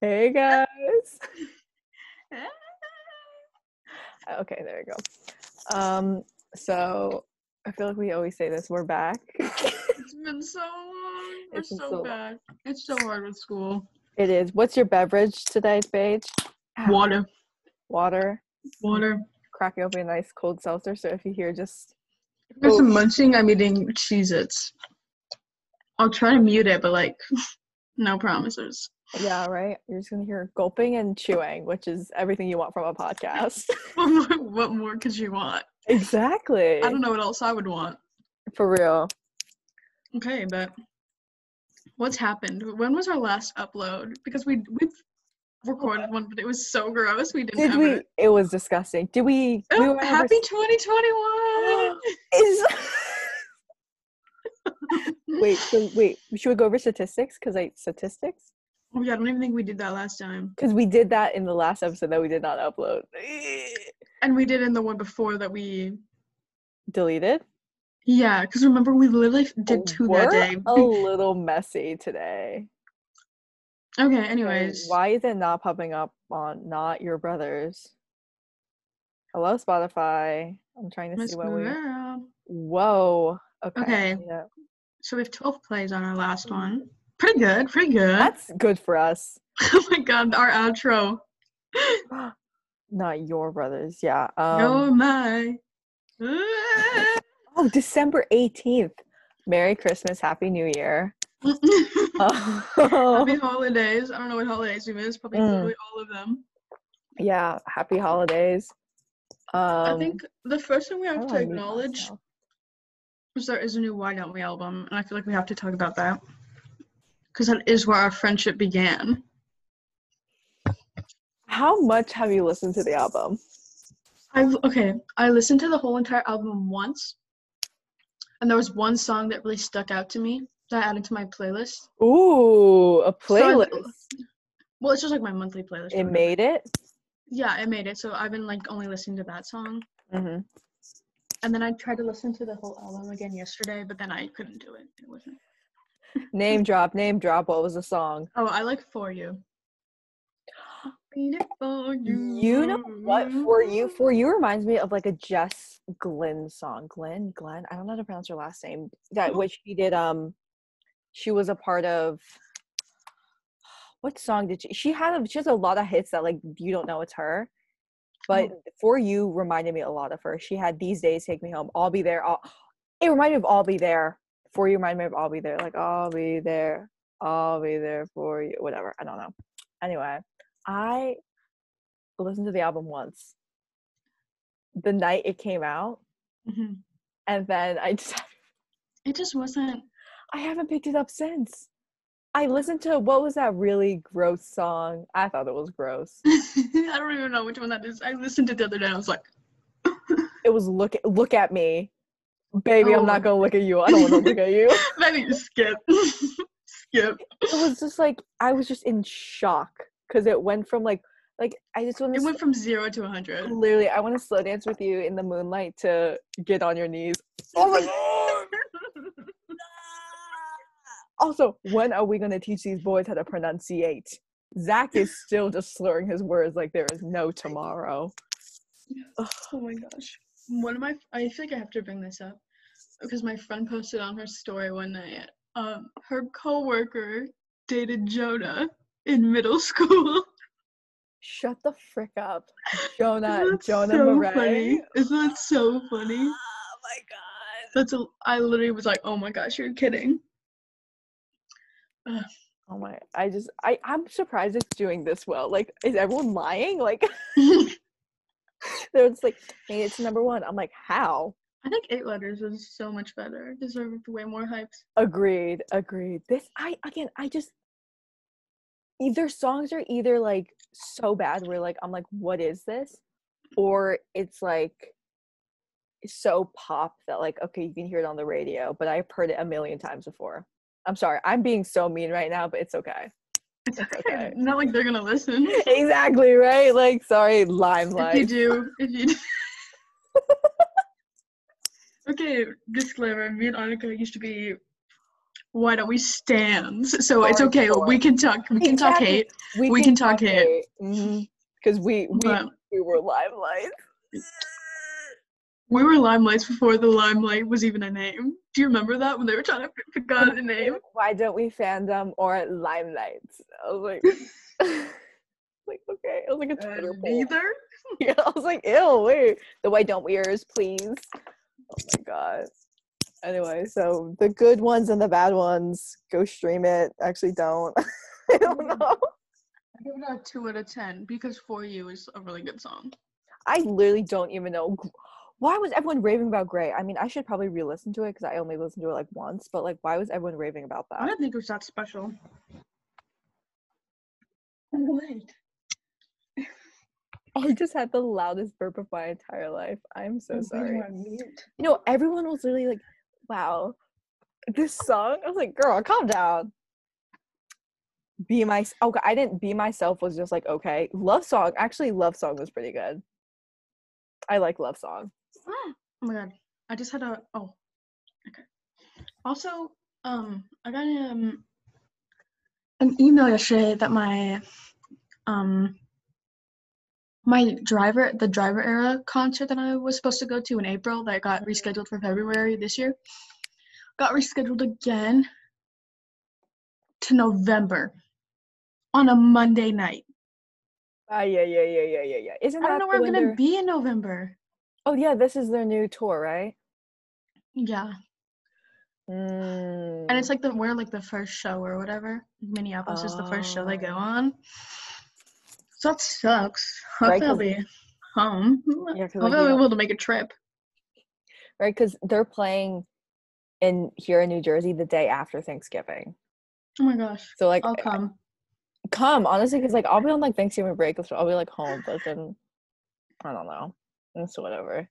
Hey guys. okay, there we go. Um, so I feel like we always say this. We're back. It's been so long. We're It's so so long. back. It's so hard with school. It is. What's your beverage today, Paige? Water. Water. Water. Cracking open a nice cold seltzer. So if you hear just If there's Oh. some munching, I'm eating Cheez Its. I'll try to mute it, but like, no promises. Yeah, right. You're just gonna hear gulping and chewing, which is everything you want from a podcast. What more, what more could you want? exactly. I don't know what else I would want. For real. Okay, but what's happened? When was our last upload? Because we we've recorded one, but it was so gross. We didn't Did have we? it. It was disgusting. Did we? Oh, we Oh, were happy 2021! Is wait. So wait. Should we go over statistics? Because I statistics. Oh yeah, I don't even think we did that last time. Because we did that in the last episode that we did not upload. And we did in the one before that we Deleted. Yeah, because remember we literally did two that We're day. a little messy today. Okay, anyways. why is it not popping up on not your brothers? Hello, Spotify. I'm trying to Miss see when we. Whoa. Okay. Okay. Yeah. So we have 12 plays on our last mm-hmm. one. Pretty good, pretty good. That's good for us. oh my god, our outro. not your brothers. Yeah. Um, oh my. Oh, December 18th. Merry Christmas. Happy New Year. Happy holidays. I don't know what holidays we missed. Probably Mm. literally all of them. yeah. Happy holidays. Um, I think the first thing we have to acknowledge is there is a new Why Don't We album, and I feel like we have to talk about that. Because that is where our friendship began. How much have you listened to the album? I've okay. I listened to the whole entire album once, and there was one song that really stuck out to me that I added to my playlist. Ooh, a So I- playlist. Well, it's just like my monthly playlist. It made it. Yeah, I made it. So I've been like only listening to that song, hmm and then I tried to listen to the whole album again yesterday, but then I couldn't do it. It wasn't. Name drop, name drop. What was the song? Oh, I like for you. For you. You know what? For you, for you reminds me of like a Jess Glynne song. Glenn, Glenn. I don't know how to pronounce her last name. That which she did. Um, she was a part of. What song did she? She had. A, she has a lot of hits that like you don't know it's her. But for you reminded me a lot of her. She had these days take me home. I'll be there. I'll, it reminded me of I'll be there. For you remind me of I'll be there. Like I'll be there. I'll be there for you. Whatever. I don't know. Anyway, I listened to the album once. The night it came out, Mhm. and then I just It just wasn't. I haven't picked it up since. I listened to what was that really gross song? I thought it was gross. I don't even know which one that is. I listened to it the other day. and I was like, It was look look at me. Baby, I'm Oh. not gonna look at you. I don't want to look at you. maybe skip, skip. It was just like I was just in shock because it went from like like I just want It went from zero to a hundred. literally I want to slow dance with you in the moonlight to get on your knees. Oh my god! Also, when are we gonna teach these boys how to pronunciate? Zach is still just slurring his words like there is no tomorrow. Oh my gosh. One of my, I feel like I have to bring this up because my friend posted on her story one night. Um, her coworker dated Jonah in middle school. Shut the frick up, Jonah. Jonah so Marais. funny? Isn't that so funny? Oh my god. That's a. I literally was like, oh my gosh, you're kidding. Oh my! I just I I'm surprised it's doing this well. Like, is everyone lying? Like, they're just like, hey, it's number one. I'm like, how? I think eight letters is so much better. Deserved way more hypes. Agreed. Agreed. This I again I just either songs are either like so bad where like I'm like, what is this? Or it's like so pop that like okay you can hear it on the radio but i've heard it a million times before i'm sorry i'm being so mean right now but it's okay It's okay. okay. Not like they're gonna listen. exactly right like sorry limelight. if you do, if you do. okay, disclaimer, me and Annika used to be Why don't we stands? So oh, it's okay. sure. We can talk. We can talk Exactly. hate. We can talk hate. Because mm-hmm. we we, But we were limelight. we were limelights before the limelight was even a name. Do you remember that when they were trying to figure out a name? Why don't we fandom or limelight? I was like, like okay. It was like a Uh, Twitter poll. neither. Yeah, I was like, ew, wait. The why don't weers, please. Oh my god. Anyway, so the good ones and the bad ones, go stream it. Actually, don't. I don't know. I give it a two out of ten because "For You" is a really good song. I literally don't even know. Why was everyone raving about Gray? I mean, I should probably re-listen to it because I only listened to it like once. But like, why was everyone raving about that? I don't think it was that special. Wait. I just had the loudest burp of my entire life. I'm so I'm sorry. You know, everyone was literally like, "Wow, this song." I was like, "Girl, calm down." Be my okay. I didn't be myself. Was just like okay. Love song actually. Love song was pretty good. I like love song. Oh my god. I just had a oh. Okay. Also, um, I got um an email yesterday that my um my driver the driver era concert that I was supposed to go to in April that got rescheduled for February this year got rescheduled again to November on a Monday night. Ah, yeah, yeah, yeah, yeah, yeah, yeah. Isn't I don't know where I'm gonna be in November. Oh yeah, this is their new tour, right? Yeah. Mm. And it's like the we're like the first show or whatever. Minneapolis is the first show they go Oh. on. So that sucks. Right, Hopefully I'll 'cause- be home. Yeah, 'cause, like, Hopefully you I'll be able to make a trip. right? Because they're playing in here in New Jersey the day after Thanksgiving. Oh my gosh. So like, I'll come. come honestly, because like I'll be on like Thanksgiving break, so I'll be like home, but then I don't know. It's whatever.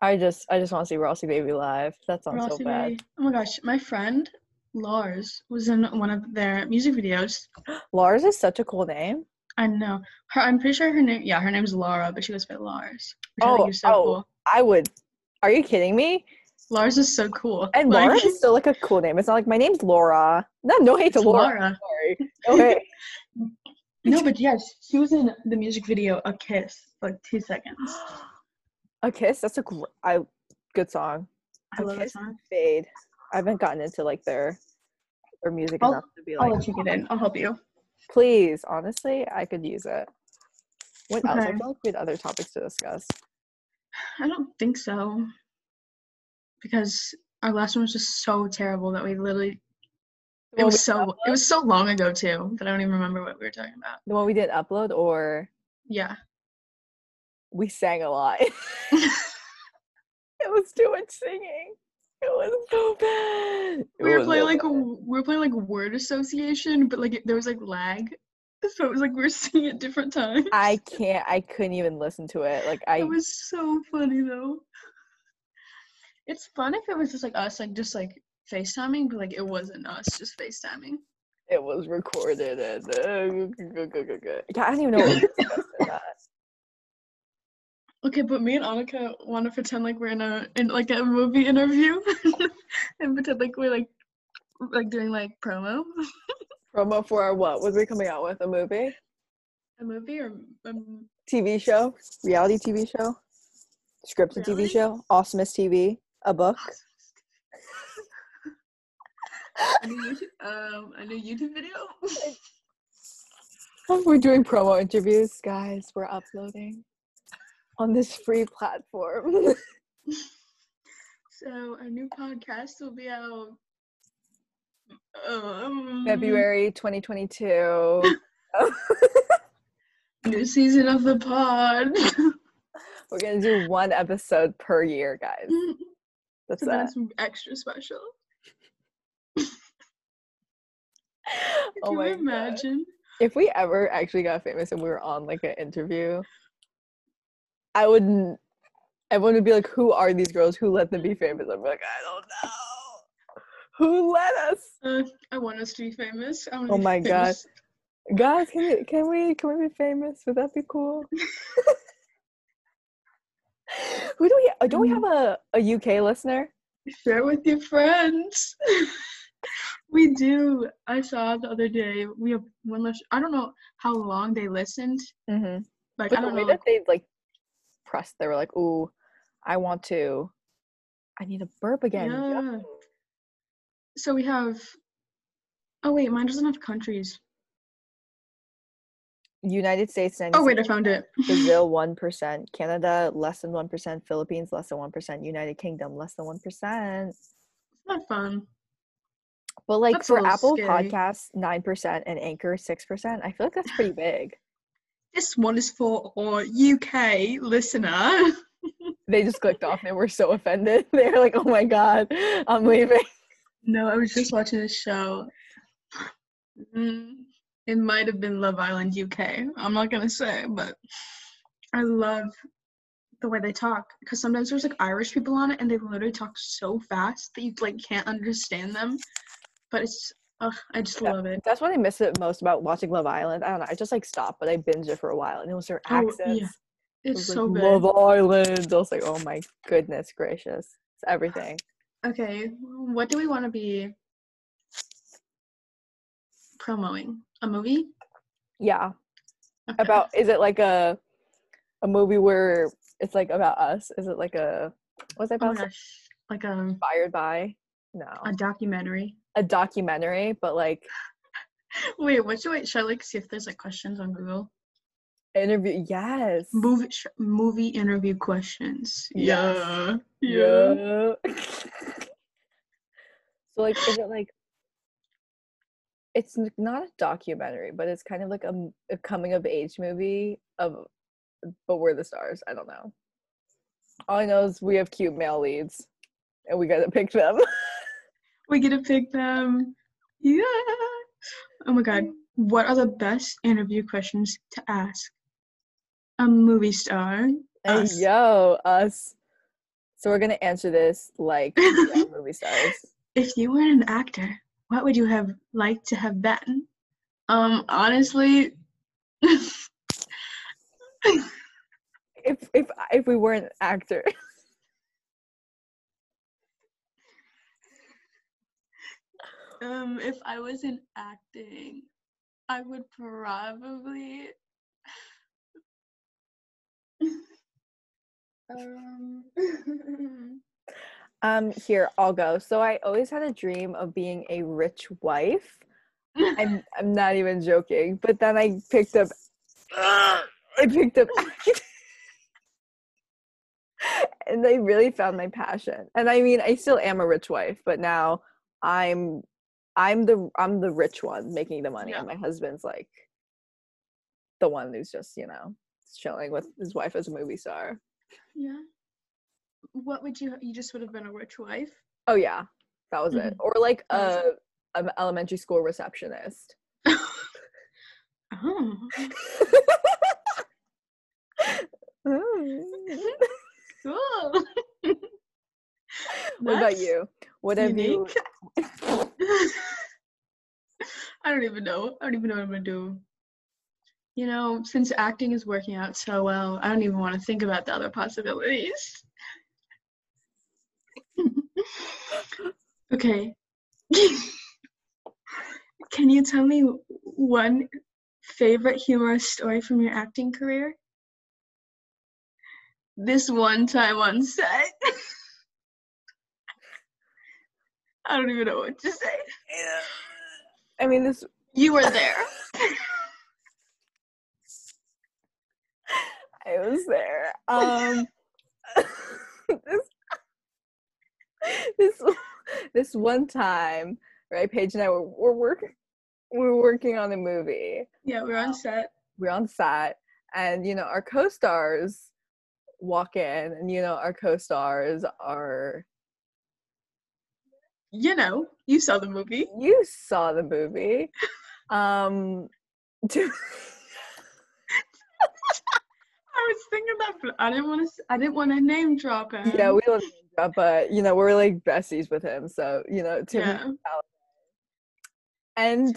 I just I just want to see Rossi Baby live. That sounds so bad. Baby. Oh my gosh. My friend Lars was in one of their music videos. Lars is such a cool name. I know. Her I'm pretty sure her name yeah, her name's Laura, but she goes by Lars. I Oh, is so oh. cool. I would. Are you kidding me? Lars is so cool. And Like, Laura is still like a cool name. It's not like my name's Laura. No, no hate to Laura. Laura. Sorry. No. No, but yes, she was in the music video A Kiss, for like two seconds. a kiss. That's a gr- I good song. I A love that Kiss song. Fade. I haven't gotten into like their their music I'll- enough to be like. I'll let you get in. I'll help you. please. Honestly, I could use it. What else? I feel like we had other topics to discuss. I don't think so. Because our last one was just so terrible that we literally it was so didn't it was so long ago too that I don't even remember what we were talking about. The one we didn't upload, or Yeah. We sang a lot. it was too much singing. It was so bad. We were playing like bad. we were playing like word association, but like it- there was like lag. So it was like we were singing at different times. I can't. I couldn't even listen to it. Like I. It was so funny though. It's fun if it was just like us, like just like FaceTiming, but like it wasn't us just FaceTiming. it was recorded and uh, yeah, I don't even know what we discussed in that. Okay, but me and Annika want to pretend like we're in a in like a movie interview, and pretend like we're like like doing like promo, promo for our what? Was we coming out with a movie, a movie or um, TV show, reality TV show, scripted Really? TV show, Awesomest TV, a book. a new YouTube, um a new YouTube video. We're doing promo interviews, guys. We're uploading on this free platform. so our new podcast will be out um, February 2022. New season of the pod. We're gonna do one episode per year, guys. That's so that. extra special. Oh Can my you god. imagine? if we ever actually got famous and we were on like an interview, I wouldn't. Everyone would be like, "Who are these girls? Who let them be famous?" I'm like, "I don't know. Who let us?" Uh, I want us to be famous. Oh my God. Guys, can we can we can we be famous? Would that be cool? Who do we? uh, Don't we have a a UK listener? Share with your friends. We do. I saw the other day. We have one less. I don't know how long they listened. Mm-hmm. Like But I don't know. that they like pressed, they were like, "Ooh, I want to. I need a burp again." Yeah. So we have. Oh wait, mine doesn't have countries. United States, Oh wait, I found it. Brazil, one percent. Canada, less than one percent. Philippines, less than one percent. United Kingdom, less than one percent. It's not fun. But like That's for Apple scary. Podcasts, nine percent, and Anchor, six percent. I feel like that's pretty big. This one is for our UK listener. They just clicked off. They were so offended. They were like, "Oh my god, I'm leaving." No, I was just watching a show. Mm, it might have been Love Island UK. I'm not gonna say, but I love the way they talk because sometimes there's like Irish people on it and they literally talk so fast that you like can't understand them. But it's, ugh, I just Yeah. love it. That's what I miss it most about watching Love Island. I don't know. I just like stopped, but I binged it for a while, and it was their Oh, yeah. accents. It It's was so like, good. Love Island. I was like, "Oh my goodness gracious, it's everything." Okay, what do we want to be promoting? A movie? Yeah. Okay. About is it like a a movie where it's like about us? Is it like a what's that oh about? gosh, like a Inspired by? No, a documentary. A documentary, but like Wait, what should I should I like see if there's like questions on Google? interview. Yes. Movie sh- movie interview questions. Yes. Yeah. Yeah. so like, is it like? It's not a documentary, but it's kind of like a coming of age movie of, but we're the stars. I don't know. All I know is we have cute male leads, and we gotta pick them. We get to pick them. Yeah. Oh my god. What are the best interview questions to ask a movie star? Hey, yo, us. So we're gonna answer this like movie stars. If you were an actor, what would you have liked to have been? Um, honestly, If if if we weren't an actor, um, if I wasn't acting, I would probably um um, here I'll go. So I always had a dream of being a rich wife. I'm I'm not even joking. But then I picked up, I picked up, and I really found my passion. And I mean, I still am a rich wife, but now I'm I'm the I'm the rich one making the money, and my husband's like the one who's just you know chilling with his wife as a movie star. Yeah. What would you you just would have been a rich wife? Oh yeah, that was it. Mm-hmm. Or like a an elementary school receptionist. Oh. Cool. what about you? What have you? I don't even know. I don't even know what I'm gonna do. You know, since acting is working out so well, I don't even want to think about the other possibilities. okay. Can you tell me one favorite humorous story from your acting career? This one time on set. I don't even know what to say. I mean, this You were there. I was there. Um, this, this this one time, right? Paige and I were, were working. We were working on a movie. Yeah, we're on set. We're on set, and you know our co-stars walk in, and you know our co-stars are. You know, you saw the movie. You saw the movie. Um, to, I was thinking that, but I didn't want to. I didn't want to name drop him. yeah, we don't name drop, but you know we're like besties with him. So you know Tim Yeah. and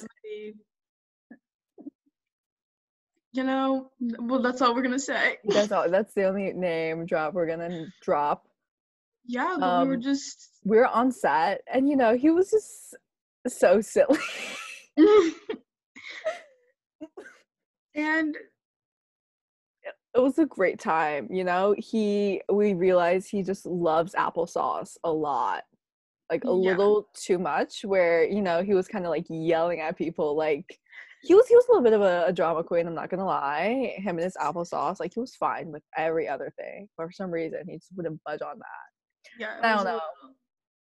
You know, well, that's all we're gonna say. that's all. That's the only name drop we're gonna drop. Yeah, but we were Um, just. We were on set, and you know he was just so silly. and it was a great time, you know. He we realized he just loves applesauce a lot. Like a Yeah. little too much where, you know, he was kind of like yelling at people like he was he was a little bit of a, a drama queen, I'm not gonna lie. Him and his applesauce, like he was fine with every other thing. But for some reason he just wouldn't budge on that. Yeah, I don't know.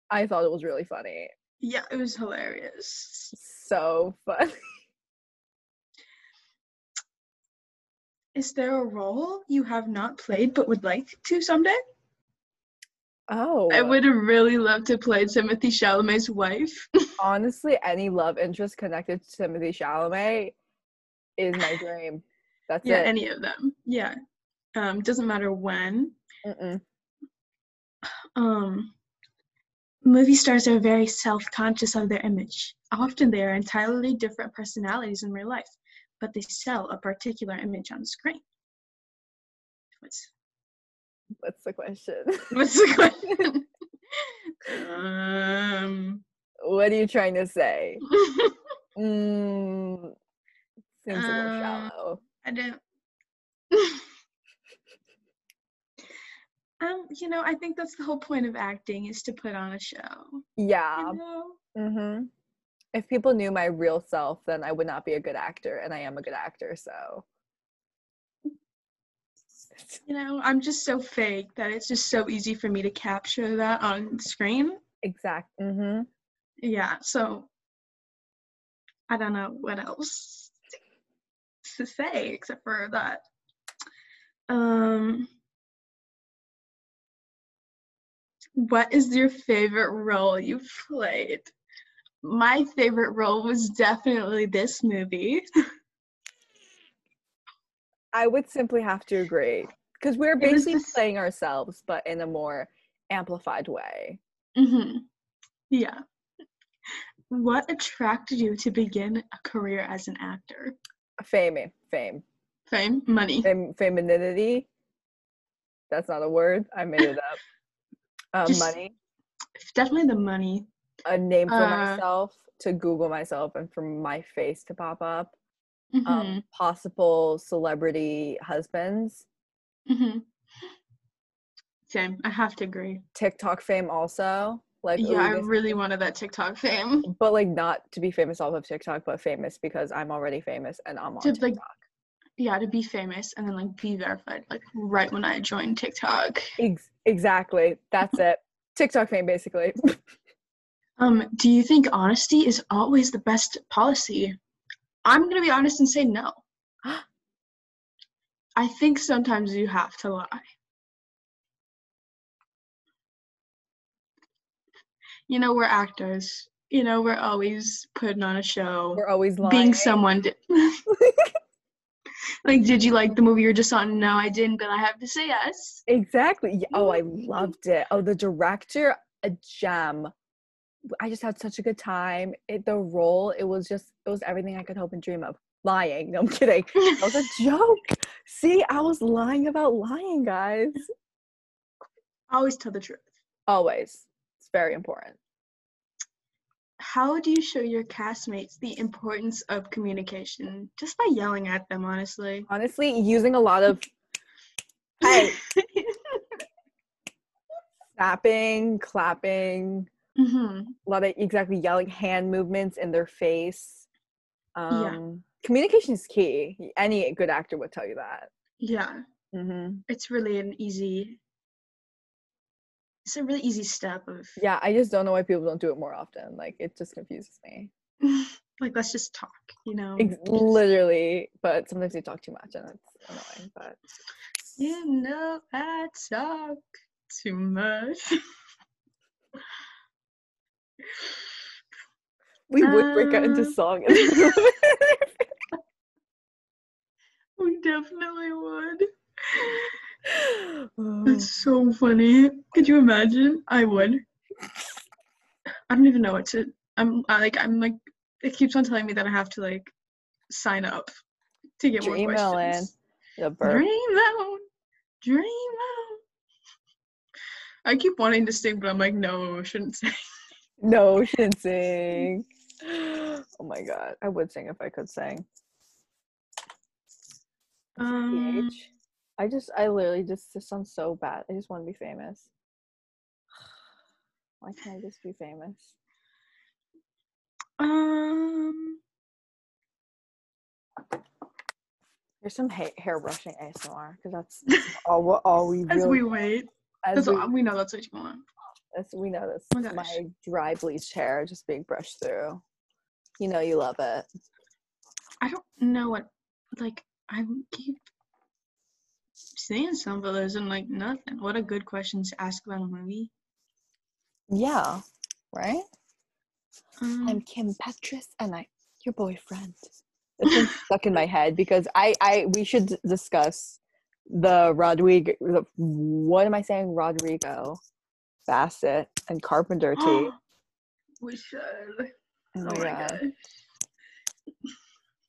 I thought it was really funny. yeah, it was hilarious. So funny. Is there a role you have not played but would like to someday? Oh I would really love to play Timothée Chalamet's wife. honestly, any love interest connected to Timothy Chalamet is my dream. That's yeah, it. any of them. Yeah. Um, doesn't matter when. Mm-mm. Um, movie stars are very self-conscious of their image. Often they are entirely different personalities in real life, but they sell a particular image on screen. What's What's the question? what's the question? um, what are you trying to say? Mm, seems a little Uh, shallow. I don't. um, you know, I think that's the whole point of acting is to put on a show. Yeah. You know? hmm If people knew my real self, then I would not be a good actor, and I am a good actor. So You know, I'm just so fake that it's just so easy for me to capture that on screen. exact. hmm Yeah, so I don't know what else to say except for that. Um, what is your favorite role you've played? My favorite role was definitely this movie. I would simply have to agree because we're basically this- playing ourselves, but in a more amplified way. hmm Yeah. What attracted you to begin a career as an actor? Fame, fame, Fame, money. fame, femininity. That's not a word. I made it up. Um, Just- money. Definitely the money. a name for Uh, myself to Google myself and for my face to pop up. Mhm, Um, possible celebrity husbands, mhm. Same. I have to agree. TikTok fame also. Like, Yeah, I really wanted that TikTok fame. but like not to be famous off of TikTok, but famous because I'm already famous and I'm on To, TikTok. like, Yeah, to be famous and then like be verified, like right when I joined TikTok. Ex- exactly. That's it. TikTok fame, basically. Um, do you think honesty is always the best policy? I'm gonna be honest and say no. I think sometimes you have to lie. You know, we're actors. You know, we're always putting on a show, We're always lying. being someone. Di- like, did you like the movie you're just on? No, I didn't, but I have to say yes. Exactly. Oh, I loved it. Oh, the director, a gem. I just had such a good time. It, the role, it was just, it was everything I could hope and dream of. Lying. No, I'm kidding. That was a joke. See, I was lying about lying, guys. always tell the truth. Always. It's very important. How do you show your castmates the importance of communication? Just by yelling at them, honestly. Honestly, using a lot of hey, snapping, clapping, hmm a lot of exactly yelling hand movements in their face. Um, Yeah. Communication is key. Any good actor would tell you that. Yeah, hmm it's really an easy. It's a really easy step of Yeah, I just don't know why people don't do it more often. Like, it just confuses me. like let's just talk, you know. Literally, but sometimes they talk too much and it's annoying. But You know I talk too much. we would break out into Uh, song. we definitely would. Oh, That's so funny. Could you imagine? I would. I don't even know what to. I'm I, like I'm like it keeps on telling me that I have to like sign up to get more Dream Ellen. questions. the burp. Dream on, dream on. I keep wanting to sing, but I'm like, no, I shouldn't sing. No, she didn't sing. oh my god, I would sing if I could sing. Um. I just, I literally just, this sounds so bad. I just want to be famous. Why can't I just be famous? um, There's some ha- hair brushing ASMR because that's, all, all we as really. we wait, as that's we, all, we know that's what you want. that's, we know this. Oh my my dry bleached hair just being brushed through. You know you love it. I don't know what, like, I keep seeing some of those and like nothing. What a good question to ask about a movie. Yeah, right. Um, I'm Kim Petras and I your boyfriend. It's been stuck in my head because I I we should discuss the Rodrigo the, what am I saying Rodrigo Bassett and Carpenter T. we should. Oh Oh my my god.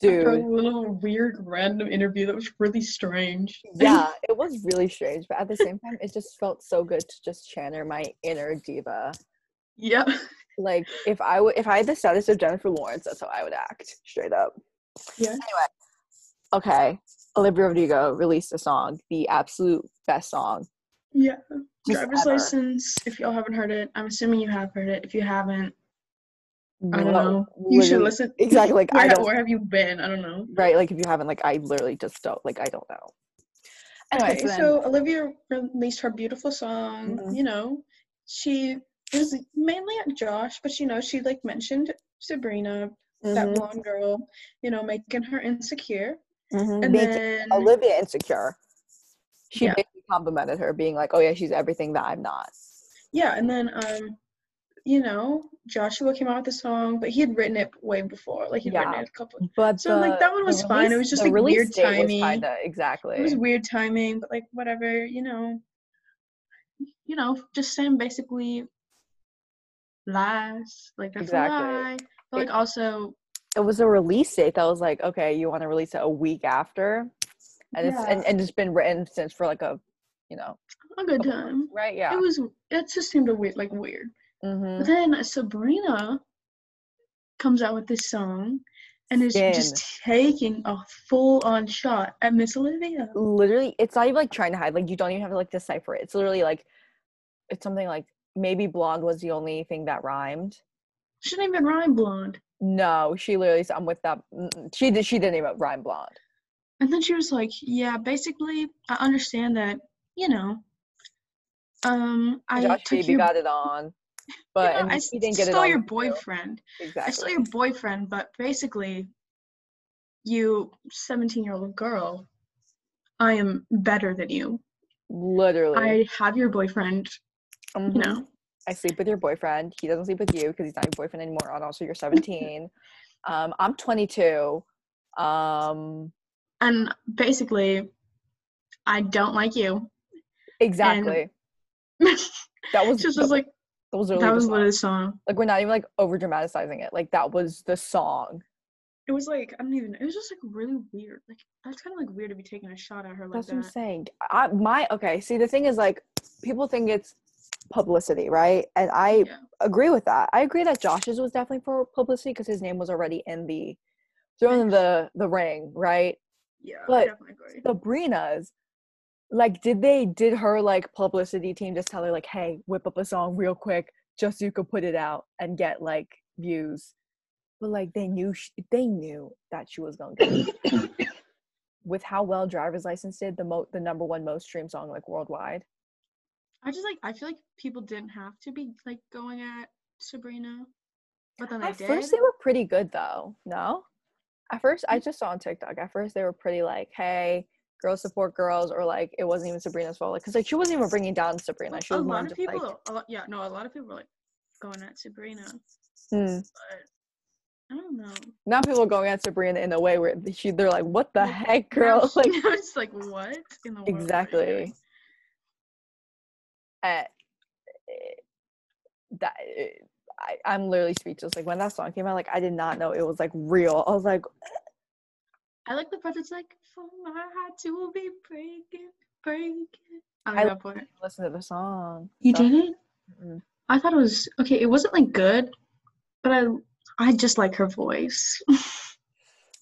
God. After a little weird random interview that was really strange. Yeah, it was really strange, but at the same time it just felt so good to just channel my inner diva. yeah. Like if I would if I had the status of Jennifer Lawrence, that's how I would act, straight up. Yeah. Anyway, okay. Olivia Rodrigo released a song, the absolute best song. Yeah. Driver's ever. license. If y'all haven't heard it, I'm assuming you have heard it. If you haven't, I don't know. You should listen. Exactly. Like Where, I don't where have you been? I don't know. right. Like if you haven't, like I literally just don't. Like I don't know. Anyway, okay, so, then, so Olivia released her beautiful song. Mhm. You know, she was mainly at Josh, but you know, she like mentioned Sabrina, that mhm, blonde girl. You know, making her insecure, mhm, and making then Olivia insecure. She Yeah. basically complimented her, being like, "Oh yeah, she's everything that I'm not." yeah, and then um, you know, Joshua came out with the song, but he had written it way before. Like he'd written it a couple. But So, like, that one the was fine. It was just, the like, weird timing. kinda- exactly. It was weird timing, but like whatever, you know. You know, just saying basically lies. Like that's Exactly. a lie. But like It- also it was a release date that was like, okay, you want to release it a week after, and it's and, and it's been written since for like a, you know, a good time. months, right? Yeah. It was it just seemed a weird like weird. Hmm But then Sabrina comes out with this song and is just taking a full on shot at Miss Olivia. Literally, it's not even like trying to hide. Like you don't even have to like decipher it. It's literally like, it's something like maybe blonde was the only thing that rhymed. She didn't even rhyme blonde. No, she literally said, "I'm with that." She did. She didn't even rhyme blonde. And then she was like, Yeah, basically I understand that, you know. Um I Josh took Baby your got it on, but Yeah, and I he didn't get it stole on. your boyfriend. Exactly. I stole your boyfriend, but basically, you 17 year old girl, I am better than you. Literally. I have your boyfriend, Mhm. you know. I sleep with your boyfriend. He doesn't sleep with you because he's not your boyfriend anymore. And also, you're 17. um, I'm 22. Um, And basically, I don't like you. exactly. that was just was like, that was that was what the song. like we're not even like over dramatizing it. Like that was the song. It was like, I don't even, it was just like really weird. Like, that's kind of like weird to be taking a shot at her like That's what I'm saying. I my okay. See, the thing is like people think it's publicity, right? And I Yeah. agree with that. I agree that Josh's was definitely for publicity because his name was already in the thrown in the the ring, right? Yeah, I But definitely agree. Sabrina's like did they did her like publicity team just tell her like hey whip up a song real quick just so you could put it out and get like views? But like they knew sh- they knew that she was gonna get with how well driver's license did the mo the number one most streamed song like worldwide. I just like, I feel like people didn't have to be like going at Sabrina, but then at did. first they were pretty good though no? At first i mm. just saw on tiktok at first they were pretty like hey girls support girls or like it wasn't even sabrina's fault because like she wasn't even bringing down sabrina she a was lot of people, like a lot, yeah, no, a lot of people were like going at Sabrina, hmm. but I don't know. now people are going at Sabrina in a way where she they're like, "What the Like, heck, girl?" she- Like it's like what in the world? exactly. Uh, that eh, I, I'm literally speechless. Like when that song came out, like I did not know it was like real. I was like, I like the part that's like, for my heart to be breaking, breaking. I I like that part. listen to the song. You So- didn't? Mm-mm. I thought it was okay. It wasn't like good, but I I just like her voice.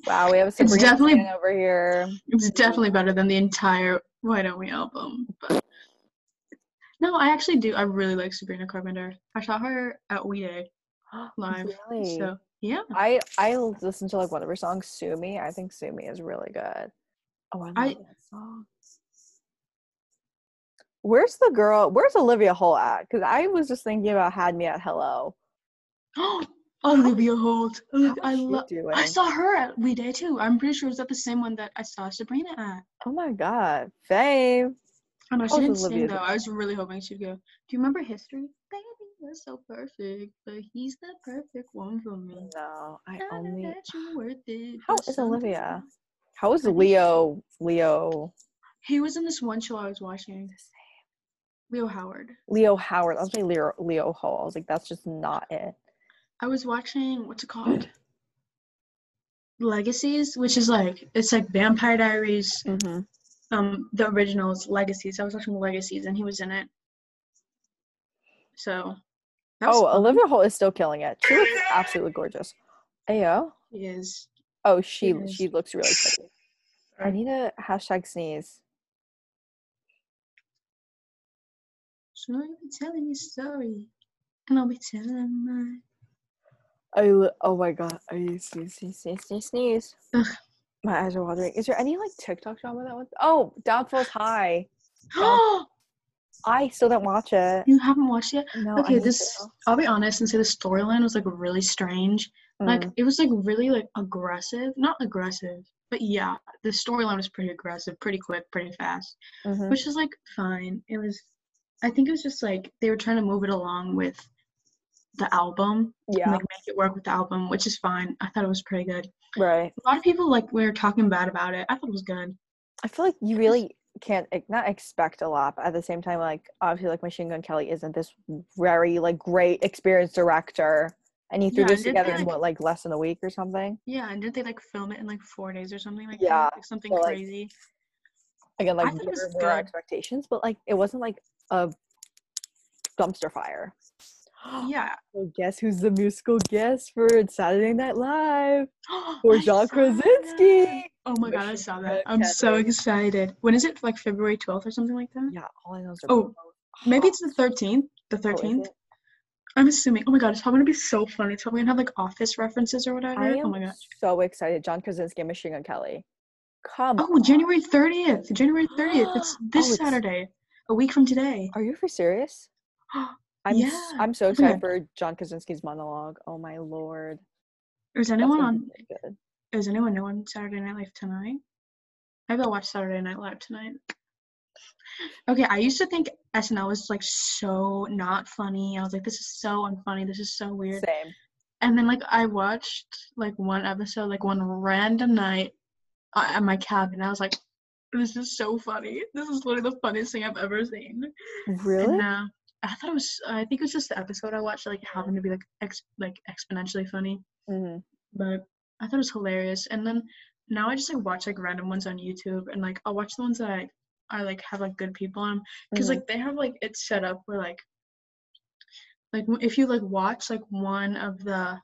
Wow, we have a It's definitely- over here. it's definitely better than the entire Why Don't We album. But no, I actually do. I really like Sabrina Carpenter. I saw her at We Day live. Really? So yeah. I I listened to like one of her songs, "Sue Me." I think "Sue Me" is really good. Oh, I love I- that song. Where's the girl? Where's Olivia Holt at? Because I was just thinking about "Had Me at Hello." Oh, Olivia Holt. I love. I saw her at We Day too. I'm pretty sure it was at the same one that I saw Sabrina at. Oh my god, fame! I know she didn't Olivia sing though. I was really hoping she'd go. Do you remember History? Baby, you're so perfect, but he's the perfect one for me. No, I know only. that worth it. How is Olivia? How is Leo? Leo? He was in this one show I was watching. Leo Howard. Leo Howard. I was like Leo Leo Holt. I was like, that's just not it. I was watching what's it called? Legacies, which is like it's like Vampire Diaries. Mm-hmm. Um, the original is Legacies. I was watching Legacies, and he was in it. So. That was Oh, fun. Olivia Holt is still killing it. She looks absolutely gorgeous. Ayo. He is. Oh, she is. she looks really pretty. I need a hashtag sneeze. So you'll be telling your story, and I'll be telling mine. I li- oh my god. Are you sneeze sneeze sneeze sneeze sneeze? Ugh. My eyes are watering. Is there any like TikTok drama that was? Oh, Downfalls High. I still don't watch it. you haven't watched it? No. Okay, this to. I'll be honest and say the storyline was like really strange. Like Mm, it was like really like aggressive. Not aggressive, but yeah, the storyline was pretty aggressive, pretty quick, pretty fast. mhm. Which is like fine. It was I think it was just like they were trying to move it along with the album. yeah. Like make it work with the album, which is fine. I thought it was pretty good. right. A lot of people like were talking bad about it. I thought it was good. I feel like you really can't not expect a lot, but at the same time, like obviously, like Machine Gun Kelly isn't this very like great experienced director, and he threw Yeah, this didn't they, together in like- what like less than a week or something. Yeah, and didn't they like film it in like four days or something like Yeah? Like something so, like, crazy. Again, like there were expectations, but like it wasn't like a dumpster fire. Yeah. So guess who's the musical guest for Saturday Night Live? For John. Krasinski. Oh my god, I saw that. I'm so excited. When is it? Like February 12th or something like that? Yeah, all I know is Oh, Maybe it's the 13th. The Oh, 13th. it? I'm assuming. Oh my god, it's probably gonna be so funny. It's probably gonna have like office references or whatever. I oh my god. so excited. John Krasinski and Machine Gun Kelly. Come Oh, on. January 30th. January 30th. It's this Oh, it's- Saturday. A week from today. Are you for serious? Oh I'm Yeah. I'm so excited for John Krasinski's monologue. Oh my lord. Is anyone on good. is anyone new on Saturday Night Live tonight? Maybe I'll watch Saturday Night Live tonight. Okay, I used to think SNL was like so not funny. I was like, this is so unfunny. This is so weird. Same. And then like I watched like one episode, like one random night uh, at my cabin. I was like, this is so funny. This is literally the funniest thing I've ever seen. Really? And uh, I thought it was. I think it was just the episode I watched. Like happened to be like ex like exponentially funny. hmm But I thought it was hilarious. And then now I just like watch like random ones on YouTube, and like I'll watch the ones that I I like have like good people on because Mhm. like they have like it's set up where like like if you like watch like one of the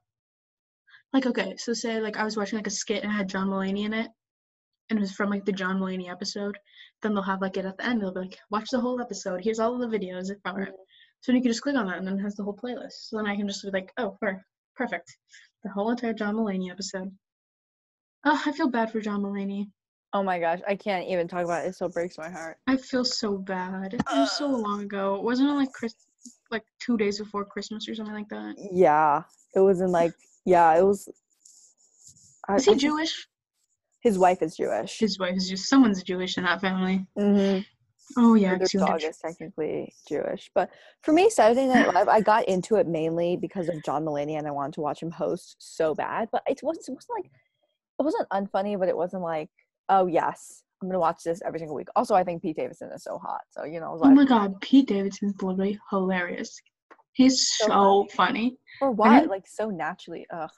like okay so say like i was watching like a skit and it had john mulaney in it and it was from like the john mulaney episode then they'll have like it at the end they'll be like watch the whole episode. Here's all of the videos from it. Mm-hmm. So then you can just click on that and then it has the whole playlist. So then i can just be like oh perfect. The whole entire john mulaney episode. Oh i feel bad for john mulaney. Oh my gosh, I can't even talk about it. It still breaks my heart. i feel so bad. It was so long ago. Wasn't it like chris like two days before christmas or something like that? Yeah, it was in like yeah, it was. I, is he I jewish His wife is Jewish. his wife is just someone's Jewish in that family. hmm Oh yeah, their dog is technically Jewish. But for me, Saturday Night Live, I got into it mainly because of John Mulaney and I wanted to watch him host so bad. But it wasn't, it wasn't like, it wasn't unfunny, but it wasn't like, oh, yes, I'm going to watch this every single week. Also, I think Pete Davidson is so hot. So, you know, I was Oh my God, Pete Davidson's literally hilarious. He's So so funny. for what? didn't- Like, so naturally. Ugh.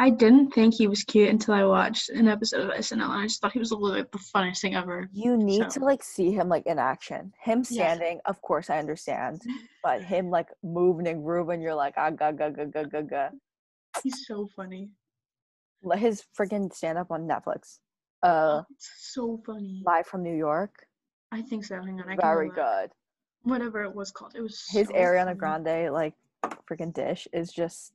I didn't think he was cute until I watched an episode of SNL, and I just thought he was literally the funniest thing ever. You need So- to like see him like in action. Him standing, of course, I understand. But him like moving and grooving, you're like, ah, ga, ga, ga, ga, ga, ga. He's so funny. Li- His freaking stand up on Netflix. Uh, It's so funny. live from New York. I think so. Hang on. I Very go good. Whatever it was called. It was His so Ariana funny. Grande like freaking dish is just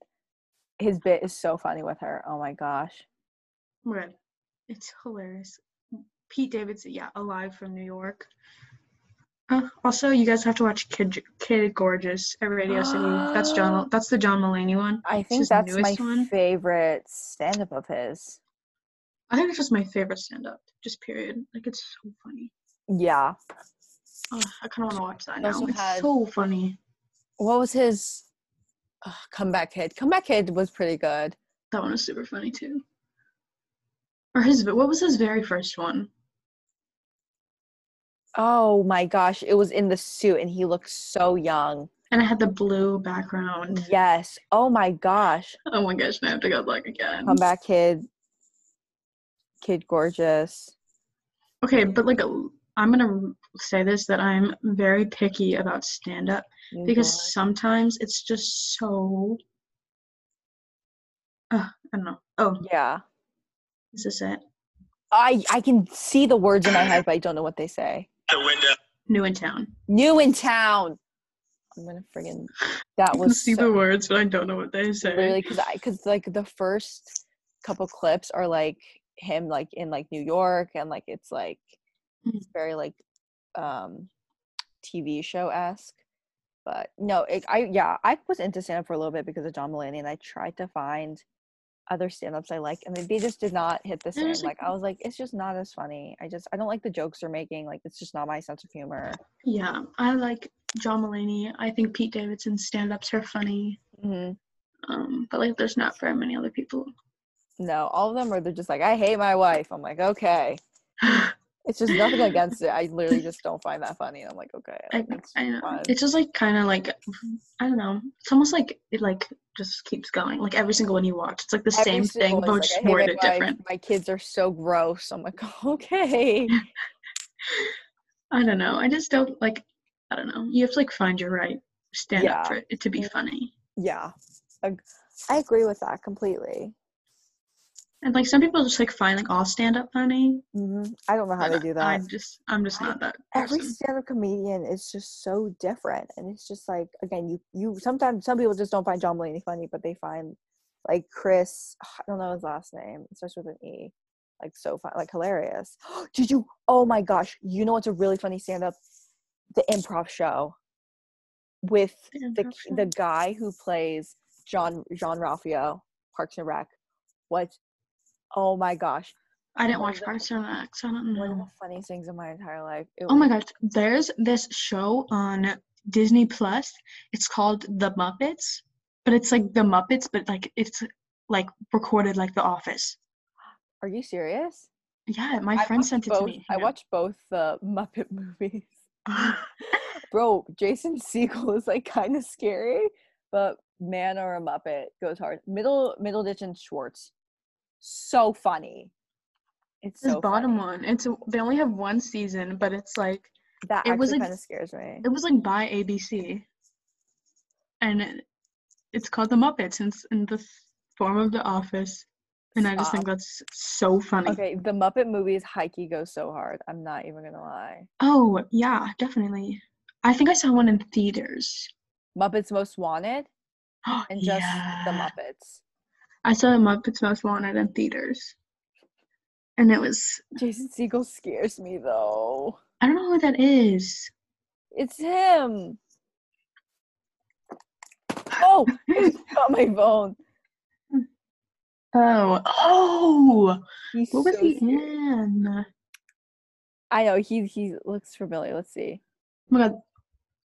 his bit is so funny with her. Oh my gosh. Right. It's hilarious. Pete Davidson, yeah, alive from New York. Uh, also, you guys have to watch Kid Kid Gorgeous at Radio City. That's John. That's the John Mulaney one. I think that's my one. favorite stand up of his. I think it's just my favorite stand-up. Just period. Like it's so funny. Yeah. Oh, I kind of want to watch that He now. It's had- so funny. What was his uh, comeback kid? Comeback kid was pretty good. That one was super funny too. Or his what was his very first one? Oh my gosh, it was in the suit and he looked so young. And it had the blue background. Yes. Oh my gosh. Oh my gosh, now I have to go look again. Comeback kid. Kid gorgeous. Okay, but like I'm gonna say this that I'm very picky about stand up New because sometimes it's just so. Uh, I don't know. Oh, yeah. is this it? I I can see the words in my head, but I don't know what they say. the window. New in town. New in town. I'm gonna friggin' that was. I can was see so, the words, but I don't know what they say. Really, because I because like the first couple clips are like him like in like New York and like it's like. It's very like um TV show esque. But no, it, I yeah I was into stand up for a little bit because of John Mulaney and I tried to find other stand-ups I like and they- they just did not hit the same. Like I was like it's just not as funny. I just I don't like the jokes they're making. Like it's just not my sense of humor. Yeah, I like John Mulaney. I think Pete Davidson's stand-ups are funny. hmm Um, but like, there's not very many other people. No, all of them are they're just like I hate my wife. I'm like okay. It's just nothing against it. I literally just don't find that funny. I'm like, okay, I, like, it's I know. fine. It's just like kind of like I don't know. It's almost like it like just keeps going. Like every single one you watch, it's like the Every same thing, but just hate worded different. My kids are so gross. I'm like, okay. I don't know. I just don't like. I don't know. You have to like find your right stand Yeah. up for it to be funny. yeah, I agree with that completely. And like some people just like find like all stand up funny. hmm I don't know how to do that. I just I'm just not that Every stand-up comedian is just so different, and it's just like again, you you sometimes some people just don't find John Mulaney funny, but they find like Chris. I don't know his last name. It starts with an E. Like so fun, like hilarious. Did you? Oh my gosh! You know what's a really funny stand-up? The improv show with The the the guy who plays John Jean-Ralphio, Parks and Rec. What? Oh my gosh! I didn't watch Parks and Rec, so I don't know. One of the funniest things in my entire life. It Oh my gosh, there's this show on Disney Plus. It's called The Muppets, but it's like The Muppets, but like it's like recorded like The Office. Are you serious? Yeah, my I friend sent it both, to me. I on. watched both the Muppet movies. Bro, Jason Segel is like kind of scary, but man or a Muppet goes hard. Middle Middleditch and Schwartz, so funny. It's this so bottom funny. one. It's they only have one season, but it's like That it was, like, kind of scares me. it was like by ABC, and it, it's called The Muppets, and it's in the form of The Office. And I just think that's so funny. Okay, the Muppet movies, Heike goes so hard. I'm not even gonna lie. Oh yeah, definitely. I think I saw one in theaters. Muppets Most Wanted and just the Muppets. I saw Muppets Most Wanted in theaters, and it was Jason Segel scares me though. I don't know who that is. It's him. Oh, I got my phone. Oh, oh, He's what was so he scary. in? I know he he looks familiar. Let's see. Oh my god,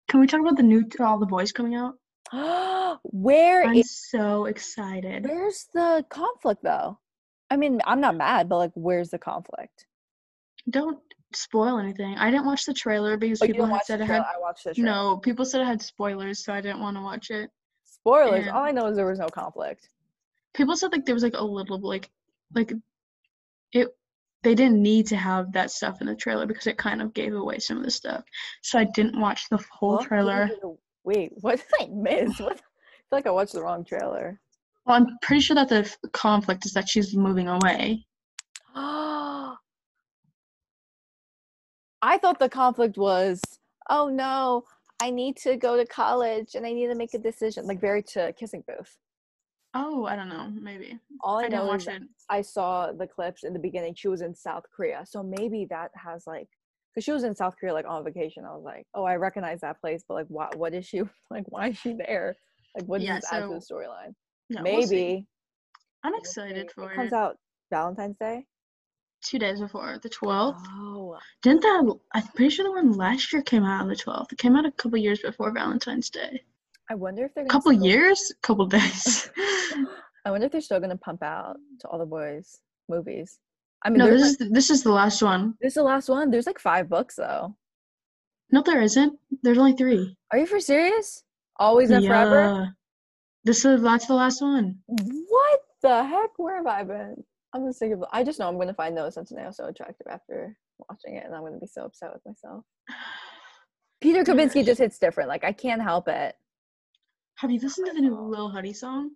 can we talk about the new All the Boys coming out? Where I'm is so excited. where's the conflict though? I mean, I'm not mad, but like, where's the conflict? Don't spoil anything. I didn't watch the trailer because Oh, people had said it had I watched the trailer. no. People said it had spoilers, so I didn't want to watch it. spoilers. and- All I know is there was no conflict. people said like there was like a little like like it they didn't need to have that stuff in the trailer because it kind of gave away some of the stuff so i didn't watch the whole trailer Wait, what did I miss? What? I feel like I watched the wrong trailer. Well, I'm pretty sure that the f- conflict is that she's moving away. I thought the conflict was, oh no, I need to go to college and I need to make a decision, like very to kissing booth. Oh, I don't know. Maybe All I, I know watch is. I saw the clips in the beginning. She was in South Korea, so maybe that has like, because she was in South Korea like on vacation. I was like, oh, I recognize that place, but like, what? What is she like? Why is she there? Like, what does Yeah, this add to the storyline? Yeah, we'll maybe I'm excited for it comes out Valentine's Day. Two days before the 12th. Oh, Didn't that? I'm pretty sure the one last year came out on the 12th. It came out a couple years before Valentine's Day. I wonder if they're A couple still- years? Couple days. I wonder if they're still gonna pump out to all the boys movies. I mean, no, this like- is the, this is the last one. this is the last one. There's like five books though. No, there isn't. There's only three. Are you for serious? Always and forever. This is that's the last one. What the heck? Where have I been? I'm gonna think of. I just know I'm gonna find Noah Centineo so attractive after watching it, and I'm gonna be so upset with myself. Peter Kavinsky just hits different. Like I can't help it. Have you listened to the new Lil Huddy song?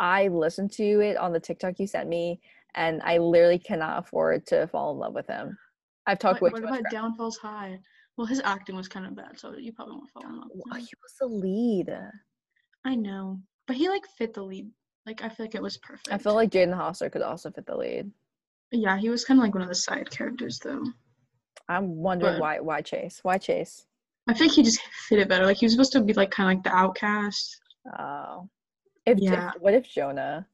I listened to it on the TikTok you sent me, and I literally cannot afford to fall in love with him. I've talked What, way what about crap. Downfalls High? Well, his acting was kind of bad, so you probably won't fall in love. Well, He was the lead. I know, but he like fit the lead. Like I feel like it was perfect. I feel like Jaden Hossler could also fit the lead. yeah, he was kind of like one of the side characters though. I'm wondering But- why why Chase? Why Chase? I think he just fit it better. Like he was supposed to be like kind of like the outcast. Oh. If, if Yeah. what if Jonah?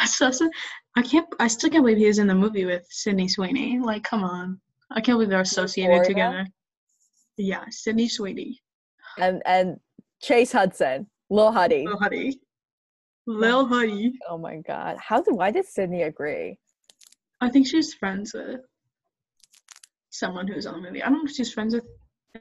So, so- I can't. I still can't believe he was in the movie with Sydney Sweeney. Like, come on. I can't believe they're associated Euphoria? together. Yeah, Sydney Sweeney. And and Chase Hudson, Lil Huddy. Lil Huddy. Lil Huddy. Oh my god. How did why did Sydney agree? I think she's friends with someone who's on the movie. I don't know if she's friends with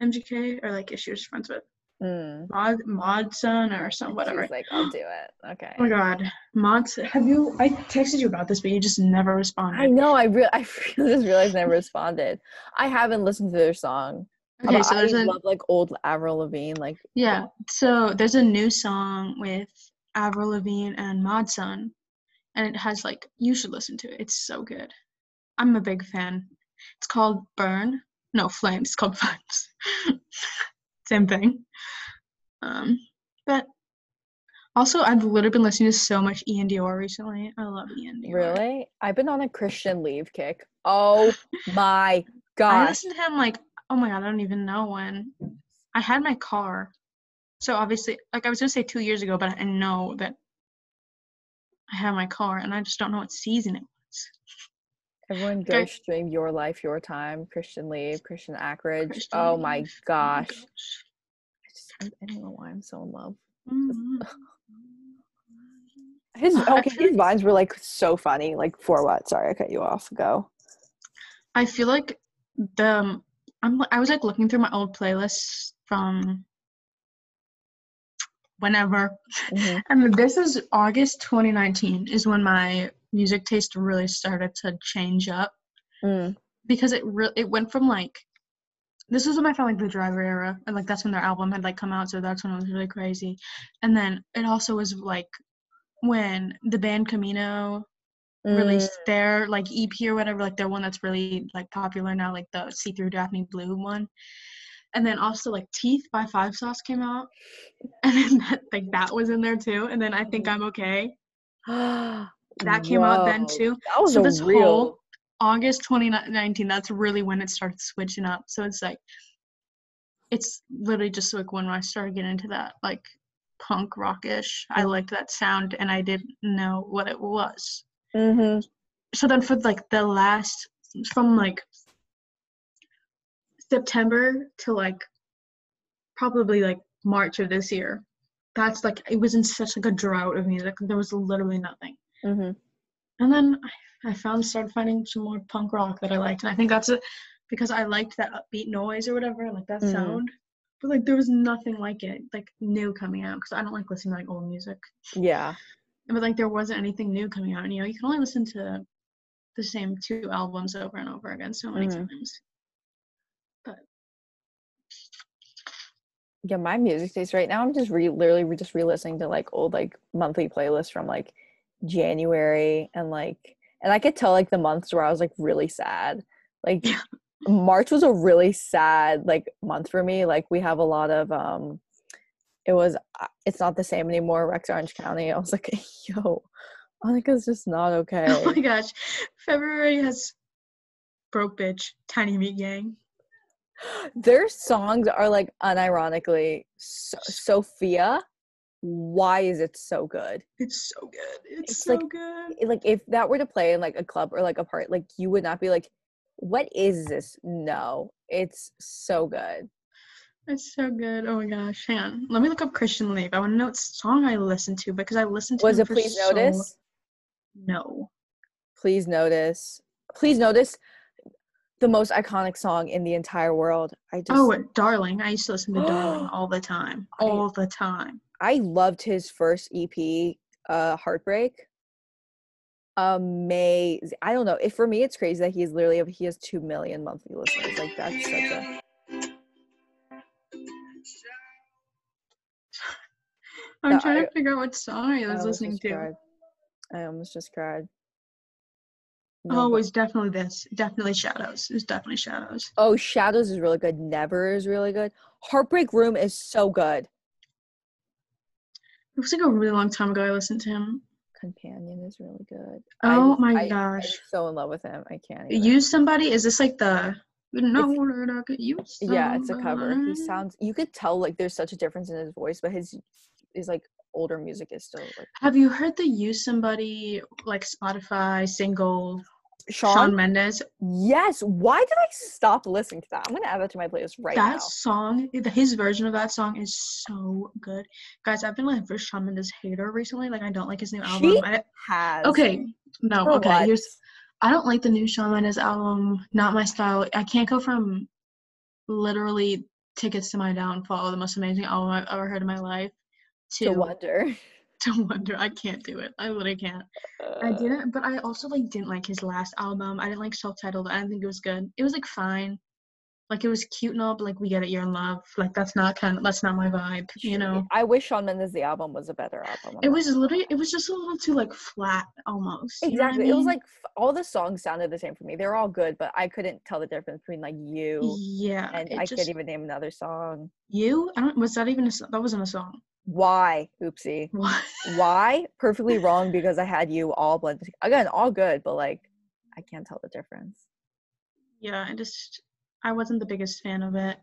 MGK or like if she was friends with Mm. Mod Modson or some whatever. She's like, I'll do it. Okay. Oh my god. Mod Sun. Have you I texted you about this, but you just never responded. I know. I really, I just realized I never responded. I haven't listened to their song. Okay, but so there's a love like old Avril Lavigne. Like Yeah. So there's a new song with Avril Lavigne and Mod Sun, and it has like you should listen to it. It's so good. I'm a big fan. It's called Burn. No, Flames. It's called Flames. Same thing. Um, but also I've literally been listening to so much Ian Dior recently. I love Ian Dior. really, I've been on a Christian Leave kick. Oh my god! I listened to him like oh my god, I don't even know when. I had my car. So obviously like I was gonna say two years ago, but I know that I had my car and I just don't know what season it was. Everyone Okay. go stream Your Life, Your Time, Christian Lee, Christian Akridge. Christian oh my Leave. gosh. I just I, don't know why I'm so in love. Mhm. His okay, his vines were like so funny. Like for what? Sorry, I cut you off. Go. I feel like the I'm I was like looking through my old playlists from whenever Mhm. and this is August 2019 is when my music taste really started to change up Mm. because it re- it went from like this was when I found like the driver era and like that's when their album had like come out so that's when it was really crazy and then it also was like when the band Camino Mm. released their like EP or whatever like their one that's really like popular now like the See Through Daphne Blue one and then also like Teeth by Five Sauce came out and then that, like that was in there too and then I Think I'm Okay that came out then too That was So this real. whole- August 2019, that's really when it started switching up. So it's like, it's literally just like when I started getting into that like punk rockish. I Mhm. liked that sound and I didn't know what it was. hmm So then for like the last, from like September to like probably like March of this year, that's like, it was in such like a drought of music. There was literally nothing. Hmm And then I, I found started finding some more punk rock that I liked, and I think that's it because I liked that upbeat noise or whatever, like that Mhm. sound. But like there was nothing like it, like new coming out because I don't like listening to like old music. Yeah. But like there wasn't anything new coming out, and you know you can only listen to the same two albums over and over again so many Mhm. times. But yeah, my music taste right now. I'm just re literally re- just re-listening to like old like monthly playlists from like January and like and I could tell like the months where I was like really sad. Like March was a really sad like month for me. Like we have a lot of um it was uh, it's not the same anymore, Rex Orange County. I was like, yo, Annika's just not okay. Oh my gosh. February has Broke Bitch, Tiny Meat Gang. Their songs are like unironically so- Sophia. Why is it so good? It's so good. It's, It's so like- good. Like if that were to play in like a club or like a part, like you would not be like, "What is this?" No, it's so good. It's so good. Oh my gosh. Hang on. Let me look up Christian Leave. I want to know what song I listened to because I listened to Was it for Please so- Notice? No. Please notice. Please notice the most iconic song in the entire world. I just Oh, Darling. I used to listen to Darling all the time. I- All the time. I loved his first EP, uh, Heartbreak. Amazing. I don't know. If for me, it's crazy that he's literally he has two million monthly listeners. Like that's such a I'm trying I- to figure out what song I I was listening to. cried. I almost just cried. Oh, No, it but- was definitely this. Definitely Shadows. It's definitely Shadows. oh, Shadows is really good. Never is really good. Heartbreak Room is so good. It was like a really long time ago I listened to him. Companion is really good. Oh I, my I, I'm gosh. so in love with him. I can't. Even. Use somebody? Is this like the no that I could use? yeah, it's a cover. He sounds. You could tell like there's such a difference in his voice, but his his like older music is still like Have you heard the use somebody like Spotify single Sean. Shawn Mendes? Yes. Why did I stop listening to that? I'm gonna add that to my playlist right that now. That song, his version of that song is so good. Guys, I've been like a Shawn Mendes hater recently. Like I don't like his new album. She I, Has okay, no, For okay. what? Here's I don't like the new Shawn Mendes album. Not my style. I can't go from literally tickets to my downfall, the most amazing album I've ever heard in my life, to to wonder. to wonder. I can't do it. I literally can't. I Uh, didn't, but I also like didn't like his last album. I didn't like self-titled. I didn't think it was good. It was like fine, like it was cute and all, but like we get it, you're in love. Like that's not kind of that's not my vibe, you know. I wish Shawn Mendes the album was a better album. It was literally, it was just a little too like flat almost. know I exactly. It was like f- all the songs sounded the same for me. They were all good, but I couldn't tell the difference between like you yeah, and I just can't even name another song. you. I don't. Was that even a? That wasn't a song. Why? Oopsie. Why? Perfectly wrong because I had you all blended. Again, all good, but like I can't tell the difference. yeah, I just I wasn't the biggest fan of it.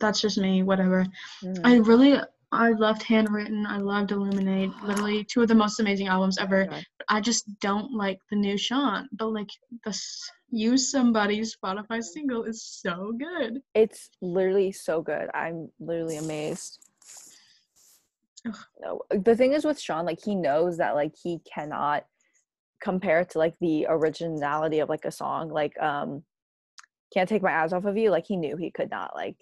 That's just me. Whatever. Mm. I really I loved Handwritten. I loved Illuminate. Literally two of the most amazing albums ever. I just don't like the new Shawn. But like the Use Somebody's Spotify single is so good. It's literally so good. I'm literally amazed. No, the thing is with Shawn, like he knows that like he cannot compare to like the originality of like a song. Like um Can't Take My Eyes Off of You. Like he knew he could not like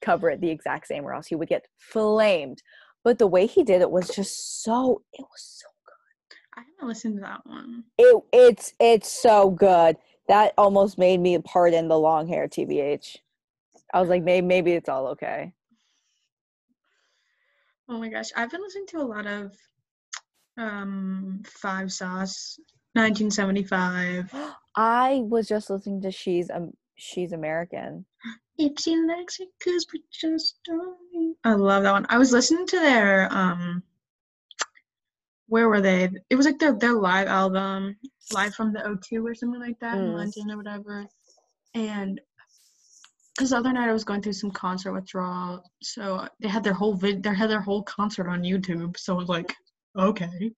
cover it the exact same or else he would get flamed. But the way he did it was just so it was so good. I haven't listened to that one. it it's it's so good. That almost made me pardon the long hair TBH. I was like, maybe maybe it's all okay. Oh my gosh, I've been listening to a lot of um Five Sauce, 1975. I was just listening to She's um She's American. If she likes it, cause just. I love that one. I was listening to their um. Where were they? It was like their their live album, live from the O2 or something like that in Mm. London or whatever. And because the other night I was going through some concert withdrawal, so they had their whole vid, they had their whole concert on YouTube. So I was like, okay.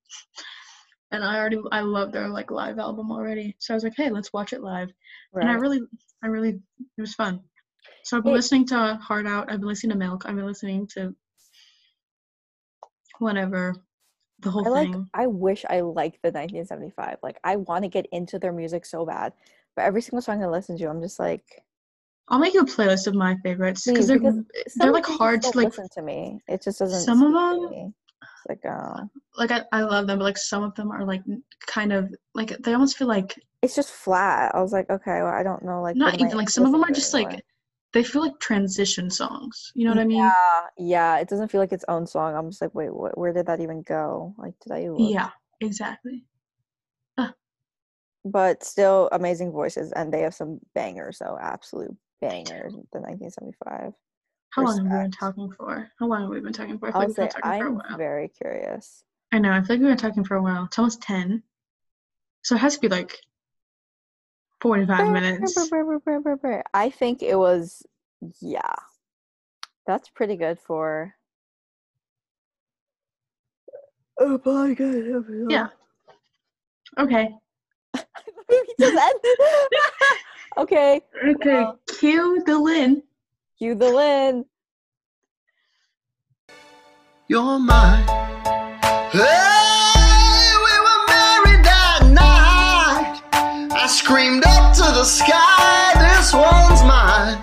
And I already I love their like live album already, so I was like, hey, let's watch it live Right. and I really, I really, it was fun. So I've been It- listening to Heart Out. I've been listening to Milk. I've been listening to whatever, the whole I like thing. I wish I liked the 1975. Like I want to get into their music so bad. But every single song I listen to, I'm just like I'll make you a playlist of my favorites please, because they're because they're like hard to like. listen to me. It just doesn't Some of them- like uh Like I, I love them, but like some of them are like kind of like they almost feel like it's just flat. I was like, okay, well, I don't know like not even like some of them are just like they feel like transition songs. You know what I mean? Yeah, yeah. It doesn't feel like its own song. I'm just like, wait, what, where did that even go? Like, did I? Look? Yeah, exactly. But still, amazing voices, and they have some bangers. So absolute bangers. The 1975. How long have we been talking for? How long have we been talking for? I feel I'll like we've say been talking for a I'm while. very curious. I know. I feel like we've been talking for a while. It's almost ten, so it has to be like forty-five minutes. I think it was, yeah. That's pretty good for. Oh my god. Yeah. Okay. We just ended. okay. Okay. Well- Cue the Lynn. Cue the Lynn. You're mine. Hey, we were married that night. I screamed up to the sky, this one's mine.